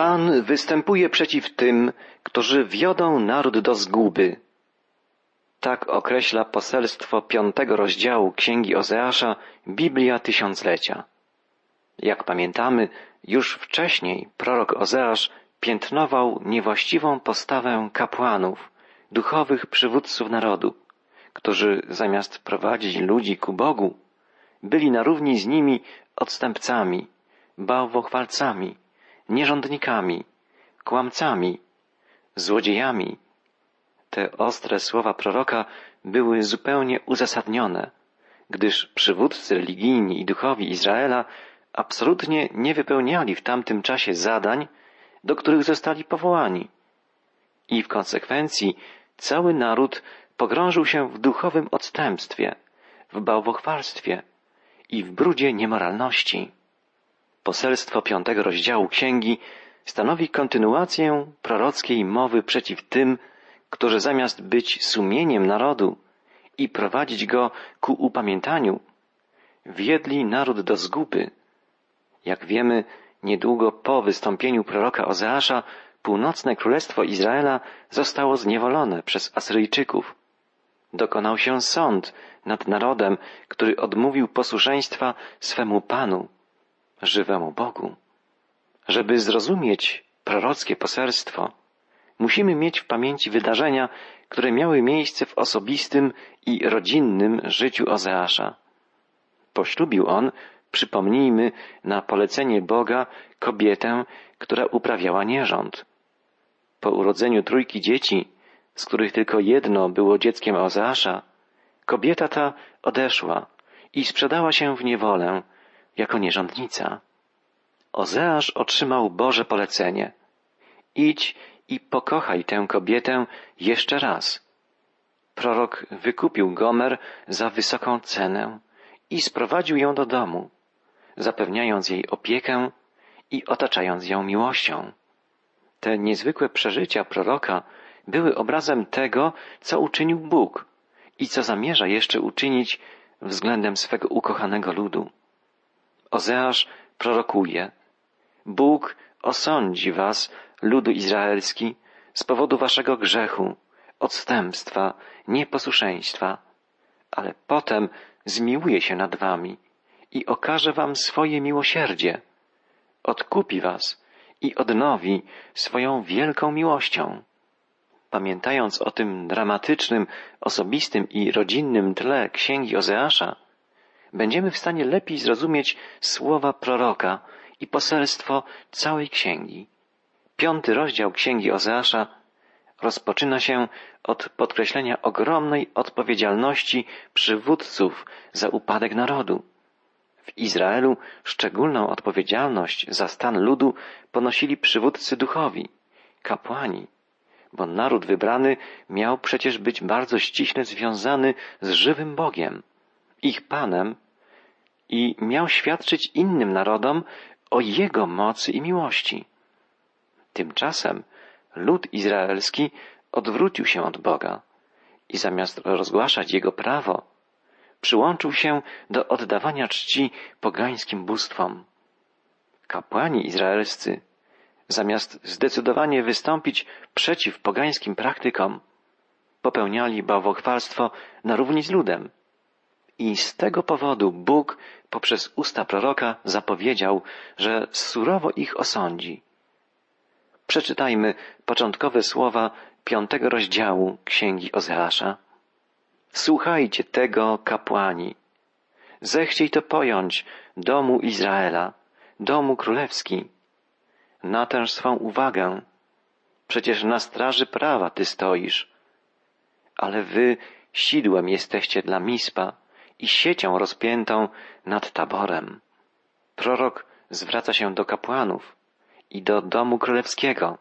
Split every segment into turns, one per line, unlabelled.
Pan występuje przeciw tym, którzy wiodą naród do zguby. Tak określa poselstwo piątego rozdziału Księgi Ozeasza Biblia Tysiąclecia. Jak pamiętamy, już wcześniej prorok Ozeasz piętnował niewłaściwą postawę kapłanów, duchowych przywódców narodu, którzy zamiast prowadzić ludzi ku Bogu, byli na równi z nimi odstępcami, bałwochwalcami, nierządnikami, kłamcami, złodziejami. Te ostre słowa proroka były zupełnie uzasadnione, gdyż przywódcy religijni i duchowi Izraela absolutnie nie wypełniali w tamtym czasie zadań, do których zostali powołani. I w konsekwencji cały naród pogrążył się w duchowym odstępstwie, w bałwochwalstwie i w brudzie niemoralności. Poselstwo piątego rozdziału księgi stanowi kontynuację prorockiej mowy przeciw tym, którzy zamiast być sumieniem narodu i prowadzić go ku upamiętaniu, wiedli naród do zguby. Jak wiemy, niedługo po wystąpieniu proroka Ozeasza północne królestwo Izraela zostało zniewolone przez Asyryjczyków. Dokonał się sąd nad narodem, który odmówił posłuszeństwa swemu Panu, żywemu Bogu. Żeby zrozumieć prorockie poselstwo, musimy mieć w pamięci wydarzenia, które miały miejsce w osobistym i rodzinnym życiu Ozeasza. Poślubił on, przypomnijmy, na polecenie Boga kobietę, która uprawiała nierząd. Po urodzeniu trójki dzieci, z których tylko jedno było dzieckiem Ozeasza, kobieta ta odeszła i sprzedała się w niewolę jako nierządnica. Ozeasz otrzymał Boże polecenie. Idź i pokochaj tę kobietę jeszcze raz. Prorok wykupił Gomer za wysoką cenę i sprowadził ją do domu, zapewniając jej opiekę i otaczając ją miłością. Te niezwykłe przeżycia proroka były obrazem tego, co uczynił Bóg i co zamierza jeszcze uczynić względem swego ukochanego ludu. Ozeasz prorokuje. Bóg osądzi was, ludu izraelski, z powodu waszego grzechu, odstępstwa, nieposłuszeństwa, ale potem zmiłuje się nad wami i okaże wam swoje miłosierdzie, odkupi was i odnowi swoją wielką miłością. Pamiętając o tym dramatycznym, osobistym i rodzinnym tle księgi Ozeasza, będziemy w stanie lepiej zrozumieć słowa proroka i poselstwo całej księgi. Piąty rozdział księgi Ozeasza rozpoczyna się od podkreślenia ogromnej odpowiedzialności przywódców za upadek narodu. W Izraelu szczególną odpowiedzialność za stan ludu ponosili przywódcy duchowi, kapłani, bo naród wybrany miał przecież być bardzo ściśle związany z żywym Bogiem ich Panem i miał świadczyć innym narodom o Jego mocy i miłości. Tymczasem lud izraelski odwrócił się od Boga i zamiast rozgłaszać Jego prawo, przyłączył się do oddawania czci pogańskim bóstwom. Kapłani izraelscy, zamiast zdecydowanie wystąpić przeciw pogańskim praktykom, popełniali bałwochwalstwo na równi z ludem. I z tego powodu Bóg poprzez usta proroka zapowiedział, że surowo ich osądzi. Przeczytajmy początkowe słowa piątego rozdziału Księgi Ozeasza. Słuchajcie tego, kapłani. Zechciej to pojąć, domu Izraela, domu królewski. Natęż swą uwagę. Przecież na straży prawa ty stoisz. Ale wy sidłem jesteście dla Mispa i siecią rozpiętą nad taborem. Prorok zwraca się do kapłanów i do domu królewskiego,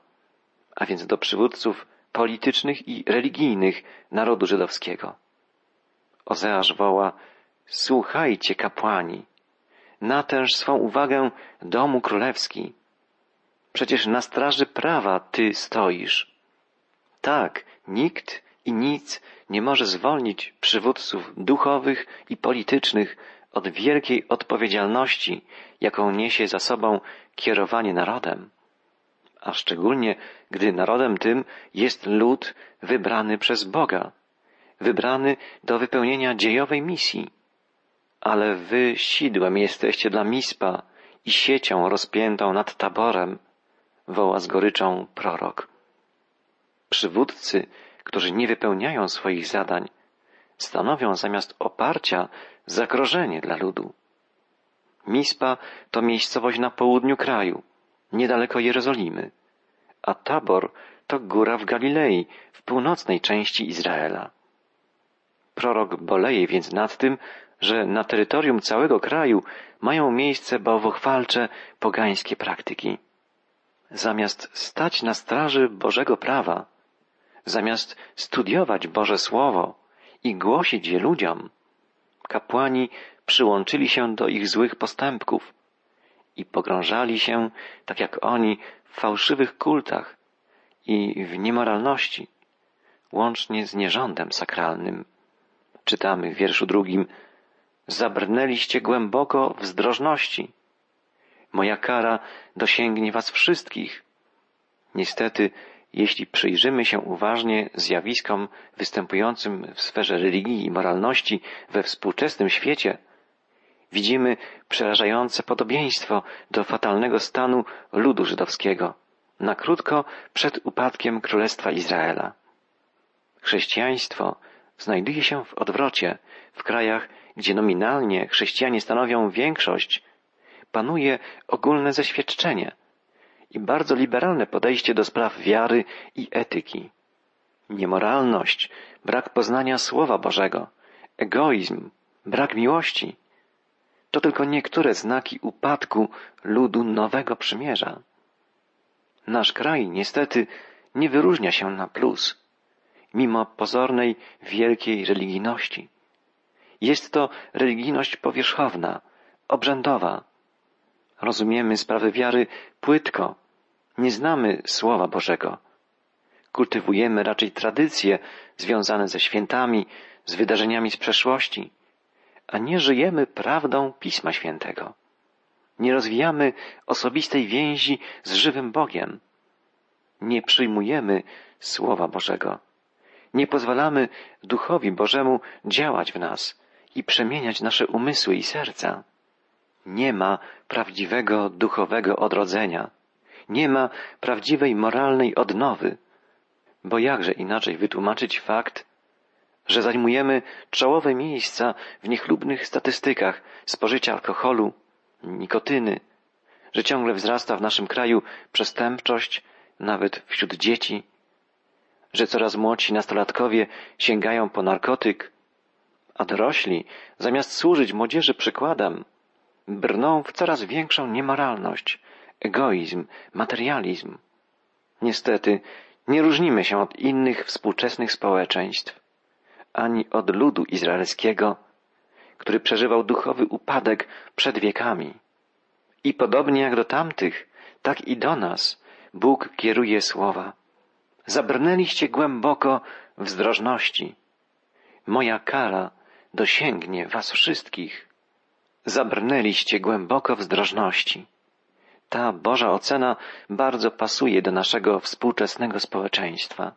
a więc do przywódców politycznych i religijnych narodu żydowskiego. Ozeasz woła, słuchajcie kapłani, natęż swą uwagę domu królewski. Przecież na straży prawa ty stoisz. Tak, nikt i nic nie może zwolnić przywódców duchowych i politycznych od wielkiej odpowiedzialności, jaką niesie za sobą kierowanie narodem. a szczególnie gdy narodem tym jest lud wybrany przez Boga, wybrany do wypełnienia dziejowej misji. Ale wy sidłem jesteście dla Mispa i siecią rozpiętą nad taborem, woła z goryczą prorok. Przywódcy, którzy nie wypełniają swoich zadań, stanowią zamiast oparcia zagrożenie dla ludu. Mispa to miejscowość na południu kraju, niedaleko Jerozolimy, a Tabor to góra w Galilei, w północnej części Izraela. Prorok boleje więc nad tym, że na terytorium całego kraju mają miejsce bałwochwalcze pogańskie praktyki. Zamiast stać na straży Bożego prawa, zamiast studiować Boże Słowo i głosić je ludziom, kapłani przyłączyli się do ich złych postępków i pogrążali się, tak jak oni, w fałszywych kultach i w niemoralności, łącznie z nierządem sakralnym. Czytamy w wierszu drugim Zabrnęliście głęboko w zdrożności. Moja kara dosięgnie was wszystkich. Niestety, jeśli przyjrzymy się uważnie zjawiskom występującym w sferze religii i moralności we współczesnym świecie, widzimy przerażające podobieństwo do fatalnego stanu ludu żydowskiego, na krótko przed upadkiem Królestwa Izraela. Chrześcijaństwo znajduje się w odwrocie w krajach, gdzie nominalnie chrześcijanie stanowią większość, panuje ogólne zaświadczenie i bardzo liberalne podejście do spraw wiary i etyki. Niemoralność, brak poznania Słowa Bożego, egoizm, brak miłości to tylko niektóre znaki upadku ludu nowego przymierza. Nasz kraj niestety nie wyróżnia się na plus, mimo pozornej wielkiej religijności. Jest to religijność powierzchowna, obrzędowa. Rozumiemy sprawy wiary płytko, nie znamy Słowa Bożego. Kultywujemy raczej tradycje związane ze świętami, z wydarzeniami z przeszłości, a nie żyjemy prawdą Pisma Świętego. Nie rozwijamy osobistej więzi z żywym Bogiem. Nie przyjmujemy Słowa Bożego. Nie pozwalamy Duchowi Bożemu działać w nas i przemieniać nasze umysły i serca. Nie ma prawdziwego duchowego odrodzenia. Nie ma prawdziwej moralnej odnowy. Bo jakże inaczej wytłumaczyć fakt, że zajmujemy czołowe miejsca w niechlubnych statystykach spożycia alkoholu, nikotyny, że ciągle wzrasta w naszym kraju przestępczość, nawet wśród dzieci, że coraz młodsi nastolatkowie sięgają po narkotyk, a dorośli, zamiast służyć młodzieży przykładem, brną w coraz większą niemoralność, egoizm, materializm. Niestety, nie różnimy się od innych współczesnych społeczeństw, ani od ludu izraelskiego, który przeżywał duchowy upadek przed wiekami. I podobnie jak do tamtych, tak i do nas Bóg kieruje słowa. Zabrnęliście głęboko w zdrożności. Moja kara dosięgnie was wszystkich. Zabrnęliście głęboko w zdrożności. Ta Boża ocena bardzo pasuje do naszego współczesnego społeczeństwa.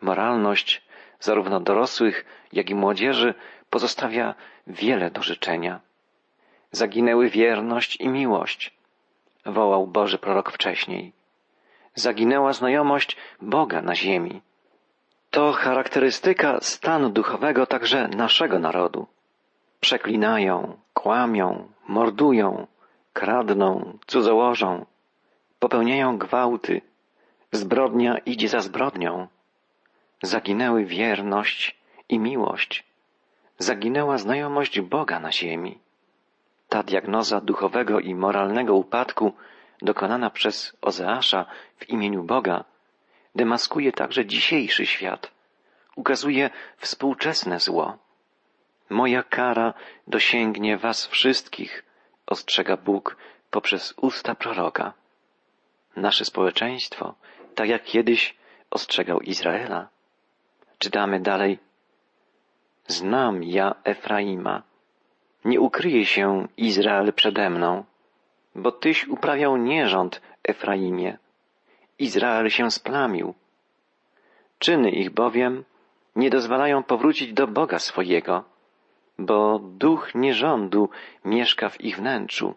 Moralność zarówno dorosłych, jak i młodzieży pozostawia wiele do życzenia. Zaginęły wierność i miłość, wołał Boży prorok wcześniej. Zaginęła znajomość Boga na ziemi. To charakterystyka stanu duchowego także naszego narodu. Przeklinają, kłamią, mordują, kradną, cudzołożą, popełniają gwałty, zbrodnia idzie za zbrodnią. Zaginęły wierność i miłość. Zaginęła znajomość Boga na ziemi. Ta diagnoza duchowego i moralnego upadku dokonana przez Ozeasza w imieniu Boga demaskuje także dzisiejszy świat, ukazuje współczesne zło. Moja kara dosięgnie was wszystkich, ostrzega Bóg poprzez usta proroka. Nasze społeczeństwo, tak jak kiedyś ostrzegał Izraela. Czytamy dalej. Znam ja Efraima. Nie ukryje się Izrael przede mną, bo tyś uprawiał nierząd Efraimie Izrael się splamił. Czyny ich bowiem nie dozwalają powrócić do Boga swojego, bo duch nierządu mieszka w ich wnętrzu,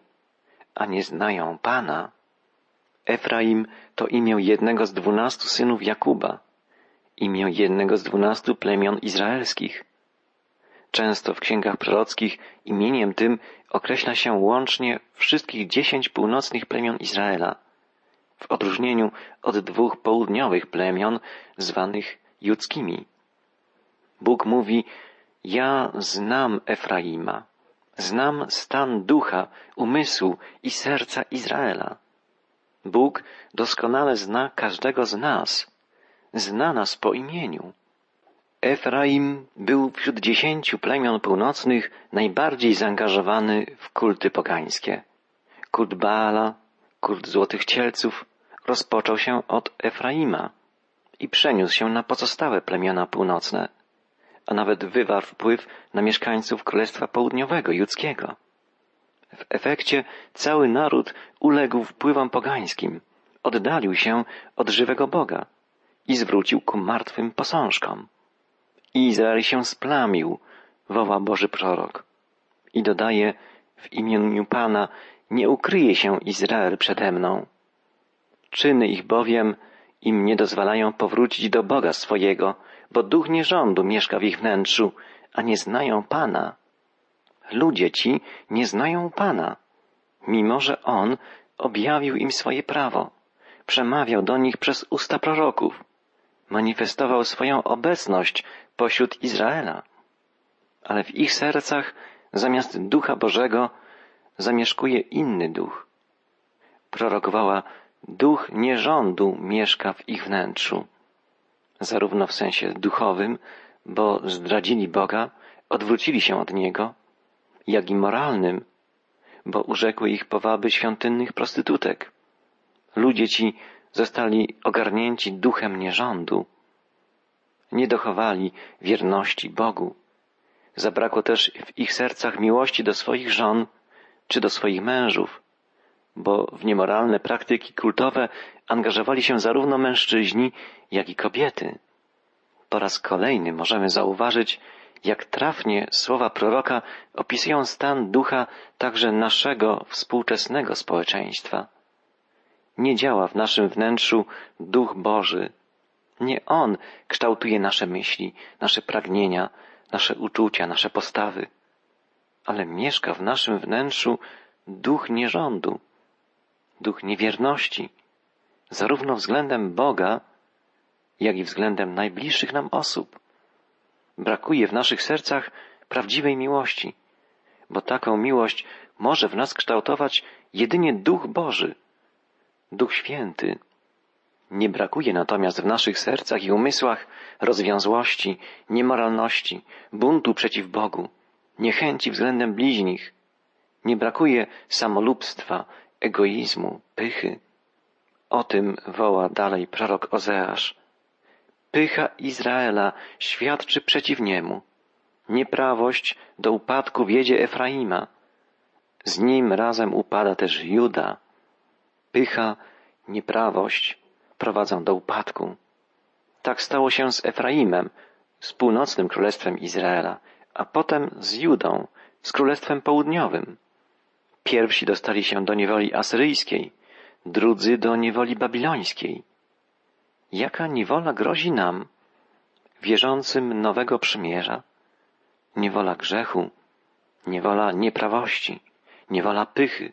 a nie znają Pana. Efraim to imię jednego z dwunastu synów Jakuba, imię jednego z dwunastu plemion izraelskich. Często w księgach prorockich imieniem tym określa się łącznie wszystkich dziesięć północnych plemion Izraela, w odróżnieniu od dwóch południowych plemion zwanych judzkimi. Bóg mówi, ja znam Efraima, znam stan ducha, umysłu i serca Izraela. Bóg doskonale zna każdego z nas, zna nas po imieniu. Efraim był wśród dziesięciu plemion północnych najbardziej zaangażowany w kulty pogańskie. Kult Baala, kult Złotych Cielców rozpoczął się od Efraima i przeniósł się na pozostałe plemiona północne, a nawet wywarł wpływ na mieszkańców Królestwa Południowego, Judzkiego. W efekcie cały naród uległ wpływom pogańskim, oddalił się od żywego Boga i zwrócił ku martwym posążkom. Izrael się splamił, woła Boży prorok. I dodaje, w imieniu Pana nie ukryje się Izrael przede mną. Czyny ich bowiem im nie dozwalają powrócić do Boga swojego, bo duch nierządu mieszka w ich wnętrzu, a nie znają Pana. Ludzie ci nie znają Pana, mimo że On objawił im swoje prawo, przemawiał do nich przez usta proroków, manifestował swoją obecność pośród Izraela. Ale w ich sercach zamiast ducha Bożego zamieszkuje inny duch. Prorokowała, duch nierządu mieszka w ich wnętrzu. Zarówno w sensie duchowym, bo zdradzili Boga, odwrócili się od Niego, jak i moralnym, bo urzekły ich powaby świątynnych prostytutek. Ludzie ci zostali ogarnięci duchem nierządu. Nie dochowali wierności Bogu. Zabrakło też w ich sercach miłości do swoich żon czy do swoich mężów, bo w niemoralne praktyki kultowe angażowali się zarówno mężczyźni, jak i kobiety. Po raz kolejny możemy zauważyć, jak trafnie słowa proroka opisują stan ducha także naszego współczesnego społeczeństwa. Nie działa w naszym wnętrzu duch Boży. Nie On kształtuje nasze myśli, nasze pragnienia, nasze uczucia, nasze postawy, ale mieszka w naszym wnętrzu duch nierządu, duch niewierności, zarówno względem Boga, jak i względem najbliższych nam osób. Brakuje w naszych sercach prawdziwej miłości, bo taką miłość może w nas kształtować jedynie Duch Boży, Duch Święty. Nie brakuje natomiast w naszych sercach i umysłach rozwiązłości, niemoralności, buntu przeciw Bogu, niechęci względem bliźnich. Nie brakuje samolubstwa, egoizmu, pychy. O tym woła dalej prorok Ozeasz. Pycha Izraela świadczy przeciw niemu. Nieprawość do upadku wiedzie Efraima. Z nim razem upada też Juda. Pycha, nieprawość prowadzą do upadku. Tak stało się z Efraimem, z północnym królestwem Izraela, a potem z Judą, z królestwem południowym. Pierwsi dostali się do niewoli asyryjskiej, drudzy do niewoli babilońskiej. Jaka niewola grozi nam, wierzącym nowego przymierza? Niewola grzechu, niewola nieprawości, niewola pychy,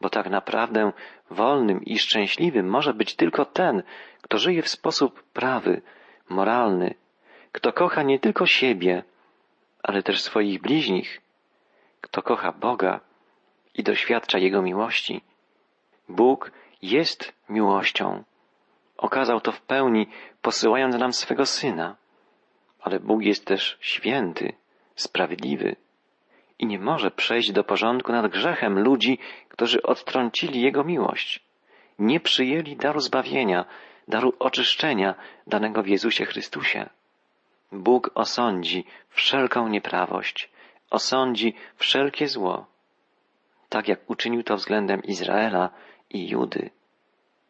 bo tak naprawdę wolnym i szczęśliwym może być tylko ten, kto żyje w sposób prawy, moralny, kto kocha nie tylko siebie, ale też swoich bliźnich, kto kocha Boga i doświadcza Jego miłości. Bóg jest miłością. Okazał to w pełni, posyłając nam swego Syna. Ale Bóg jest też święty, sprawiedliwy i nie może przejść do porządku nad grzechem ludzi, którzy odtrącili Jego miłość, nie przyjęli daru zbawienia, daru oczyszczenia danego w Jezusie Chrystusie. Bóg osądzi wszelką nieprawość, osądzi wszelkie zło, tak jak uczynił to względem Izraela i Judy.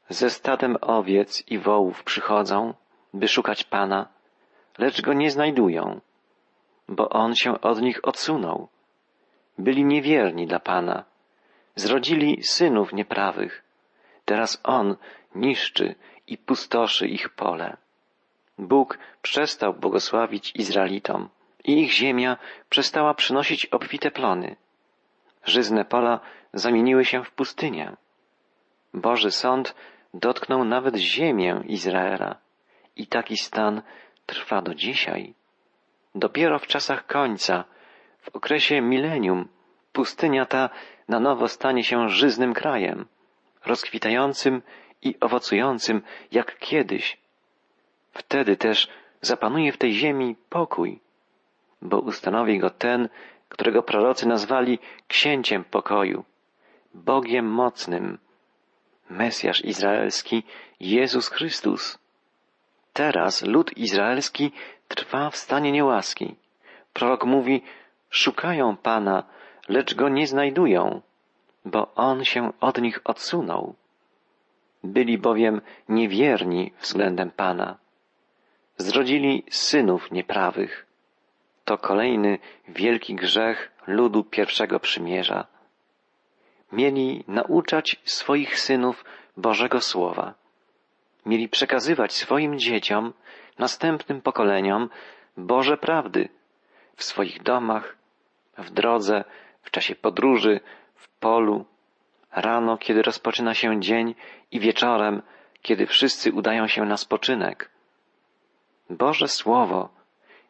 ze stadem owiec i wołów przychodzą, by szukać Pana, lecz go nie znajdują, bo on się od nich odsunął. Byli niewierni dla Pana, zrodzili synów nieprawych. Teraz on niszczy i pustoszy ich pole. Bóg przestał błogosławić Izraelitom i ich ziemia przestała przynosić obfite plony. Żyzne pola zamieniły się w pustynię. Boży sąd dotknął nawet ziemię Izraela i taki stan trwa do dzisiaj. Dopiero w czasach końca, w okresie milenium, pustynia ta na nowo stanie się żyznym krajem, rozkwitającym i owocującym jak kiedyś. Wtedy też zapanuje w tej ziemi pokój, bo ustanowi go ten, którego prorocy nazwali księciem pokoju, Bogiem mocnym, Mesjasz Izraelski, Jezus Chrystus. Teraz lud izraelski trwa w stanie niełaski. Prorok mówi, szukają Pana, lecz go nie znajdują, bo on się od nich odsunął. Byli bowiem niewierni względem Pana. Zrodzili synów nieprawych. To kolejny wielki grzech ludu pierwszego przymierza. Mieli nauczać swoich synów Bożego Słowa. Mieli przekazywać swoim dzieciom, następnym pokoleniom Boże prawdy w swoich domach, w drodze, w czasie podróży, w polu, rano, kiedy rozpoczyna się dzień i wieczorem, kiedy wszyscy udają się na spoczynek. Boże Słowo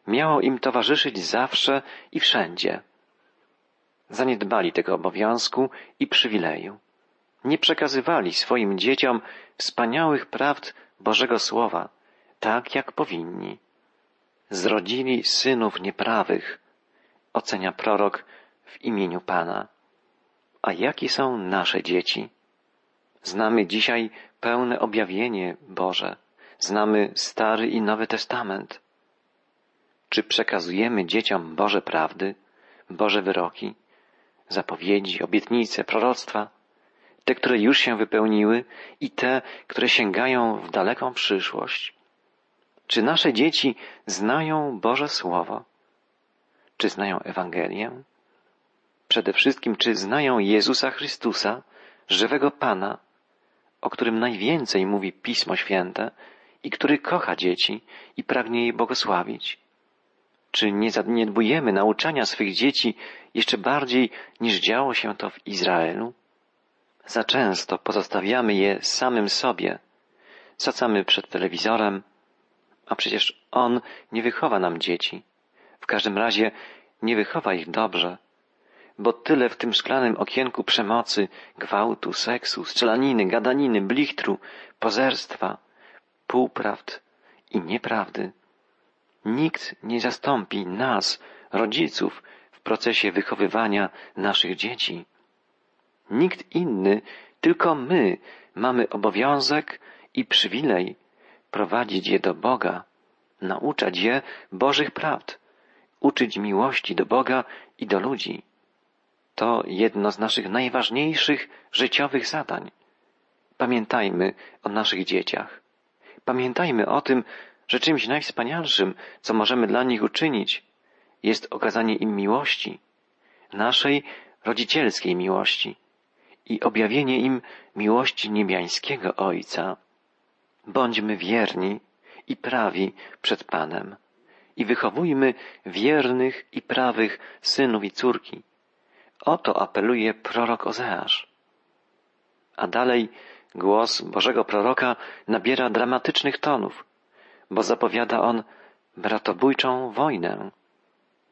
miało im towarzyszyć zawsze i wszędzie. Zaniedbali tego obowiązku i przywileju. Nie przekazywali swoim dzieciom wspaniałych prawd Bożego Słowa, tak jak powinni. Zrodzili synów nieprawych, ocenia prorok w imieniu Pana. A jakie są nasze dzieci? Znamy dzisiaj pełne objawienie Boże. Znamy Stary i Nowy Testament. Czy przekazujemy dzieciom Boże prawdy, Boże wyroki, zapowiedzi, obietnice, proroctwa, te, które już się wypełniły i te, które sięgają w daleką przyszłość? Czy nasze dzieci znają Boże Słowo? Czy znają Ewangelię? Przede wszystkim, czy znają Jezusa Chrystusa, żywego Pana, o którym najwięcej mówi Pismo Święte i który kocha dzieci i pragnie je błogosławić? Czy nie zaniedbujemy nauczania swych dzieci jeszcze bardziej niż działo się to w Izraelu? Za często pozostawiamy je samym sobie. Sacamy przed telewizorem, a przecież on nie wychowa nam dzieci. W każdym razie nie wychowa ich dobrze, bo tyle w tym szklanym okienku przemocy, gwałtu, seksu, strzelaniny, gadaniny, blichtru, pozerstwa, półprawd i nieprawdy. Nikt nie zastąpi nas, rodziców, w procesie wychowywania naszych dzieci. Nikt inny, tylko my mamy obowiązek i przywilej prowadzić je do Boga, nauczać je Bożych prawd, uczyć miłości do Boga i do ludzi. To jedno z naszych najważniejszych życiowych zadań. Pamiętajmy o naszych dzieciach. Pamiętajmy o tym, że czymś najwspanialszym, co możemy dla nich uczynić, jest okazanie im miłości, naszej rodzicielskiej miłości i objawienie im miłości niebiańskiego Ojca. Bądźmy wierni i prawi przed Panem i wychowujmy wiernych i prawych synów i córki. O to apeluje prorok Ozeasz. A dalej głos Bożego proroka nabiera dramatycznych tonów, bo zapowiada on bratobójczą wojnę.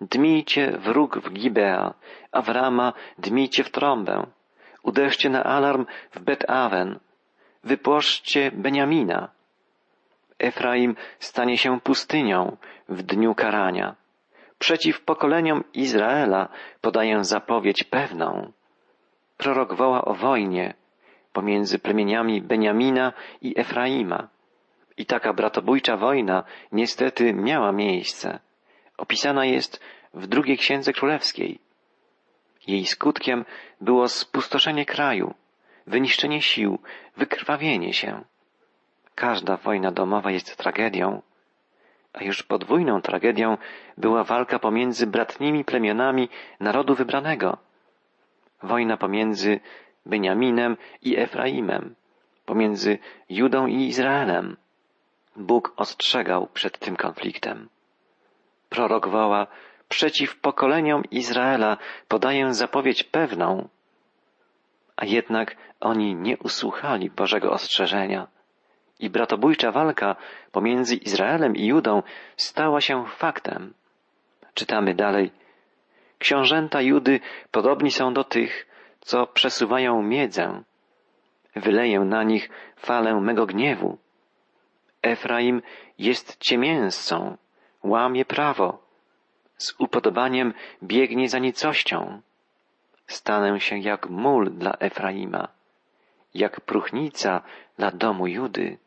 Dmijcie wróg w Gibea, a w Rama dmijcie w trąbę. Uderzcie na alarm w Bet-Awen. Wypłoszcie Beniamina. Efraim stanie się pustynią w dniu karania. Przeciw pokoleniom Izraela podaję zapowiedź pewną. Prorok woła o wojnie pomiędzy plemieniami Beniamina i Efraima. I taka bratobójcza wojna niestety miała miejsce. Opisana jest w drugiej księdze królewskiej. Jej skutkiem było spustoszenie kraju, wyniszczenie sił, wykrwawienie się. Każda wojna domowa jest tragedią, a już podwójną tragedią była walka pomiędzy bratnimi plemionami narodu wybranego. Wojna pomiędzy Beniaminem i Efraimem, pomiędzy Judą i Izraelem. Bóg ostrzegał przed tym konfliktem. Prorok woła, przeciw pokoleniom Izraela podaję zapowiedź pewną, a jednak oni nie usłuchali Bożego ostrzeżenia. I bratobójcza walka pomiędzy Izraelem i Judą stała się faktem. Czytamy dalej. Książęta Judy podobni są do tych, co przesuwają miedzę. Wyleję na nich falę mego gniewu. Efraim jest ciemięscą, łamie prawo, z upodobaniem biegnie za nicością. Stanę się jak mól dla Efraima, jak próchnica dla domu Judy.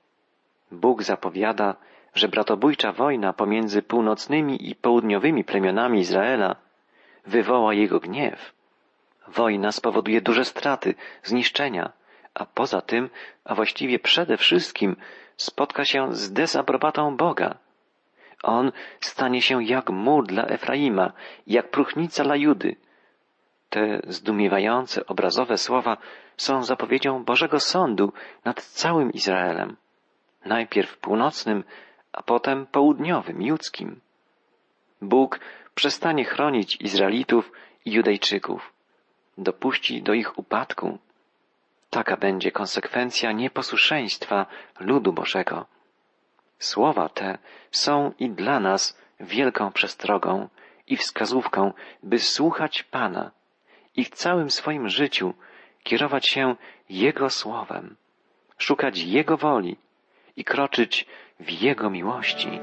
Bóg zapowiada, że bratobójcza wojna pomiędzy północnymi i południowymi plemionami Izraela wywoła jego gniew. Wojna spowoduje duże straty, zniszczenia, a poza tym, a właściwie przede wszystkim, spotka się z dezaprobatą Boga. On stanie się jak mur dla Efraima, jak próchnica dla Judy. Te zdumiewające, obrazowe słowa są zapowiedzią Bożego Sądu nad całym Izraelem. Najpierw północnym, a potem południowym, judzkim. Bóg przestanie chronić Izraelitów i Judejczyków. Dopuści do ich upadku. Taka będzie konsekwencja nieposłuszeństwa ludu Bożego. Słowa te są i dla nas wielką przestrogą i wskazówką, by słuchać Pana i w całym swoim życiu kierować się Jego słowem, szukać Jego woli i kroczyć w Jego miłości.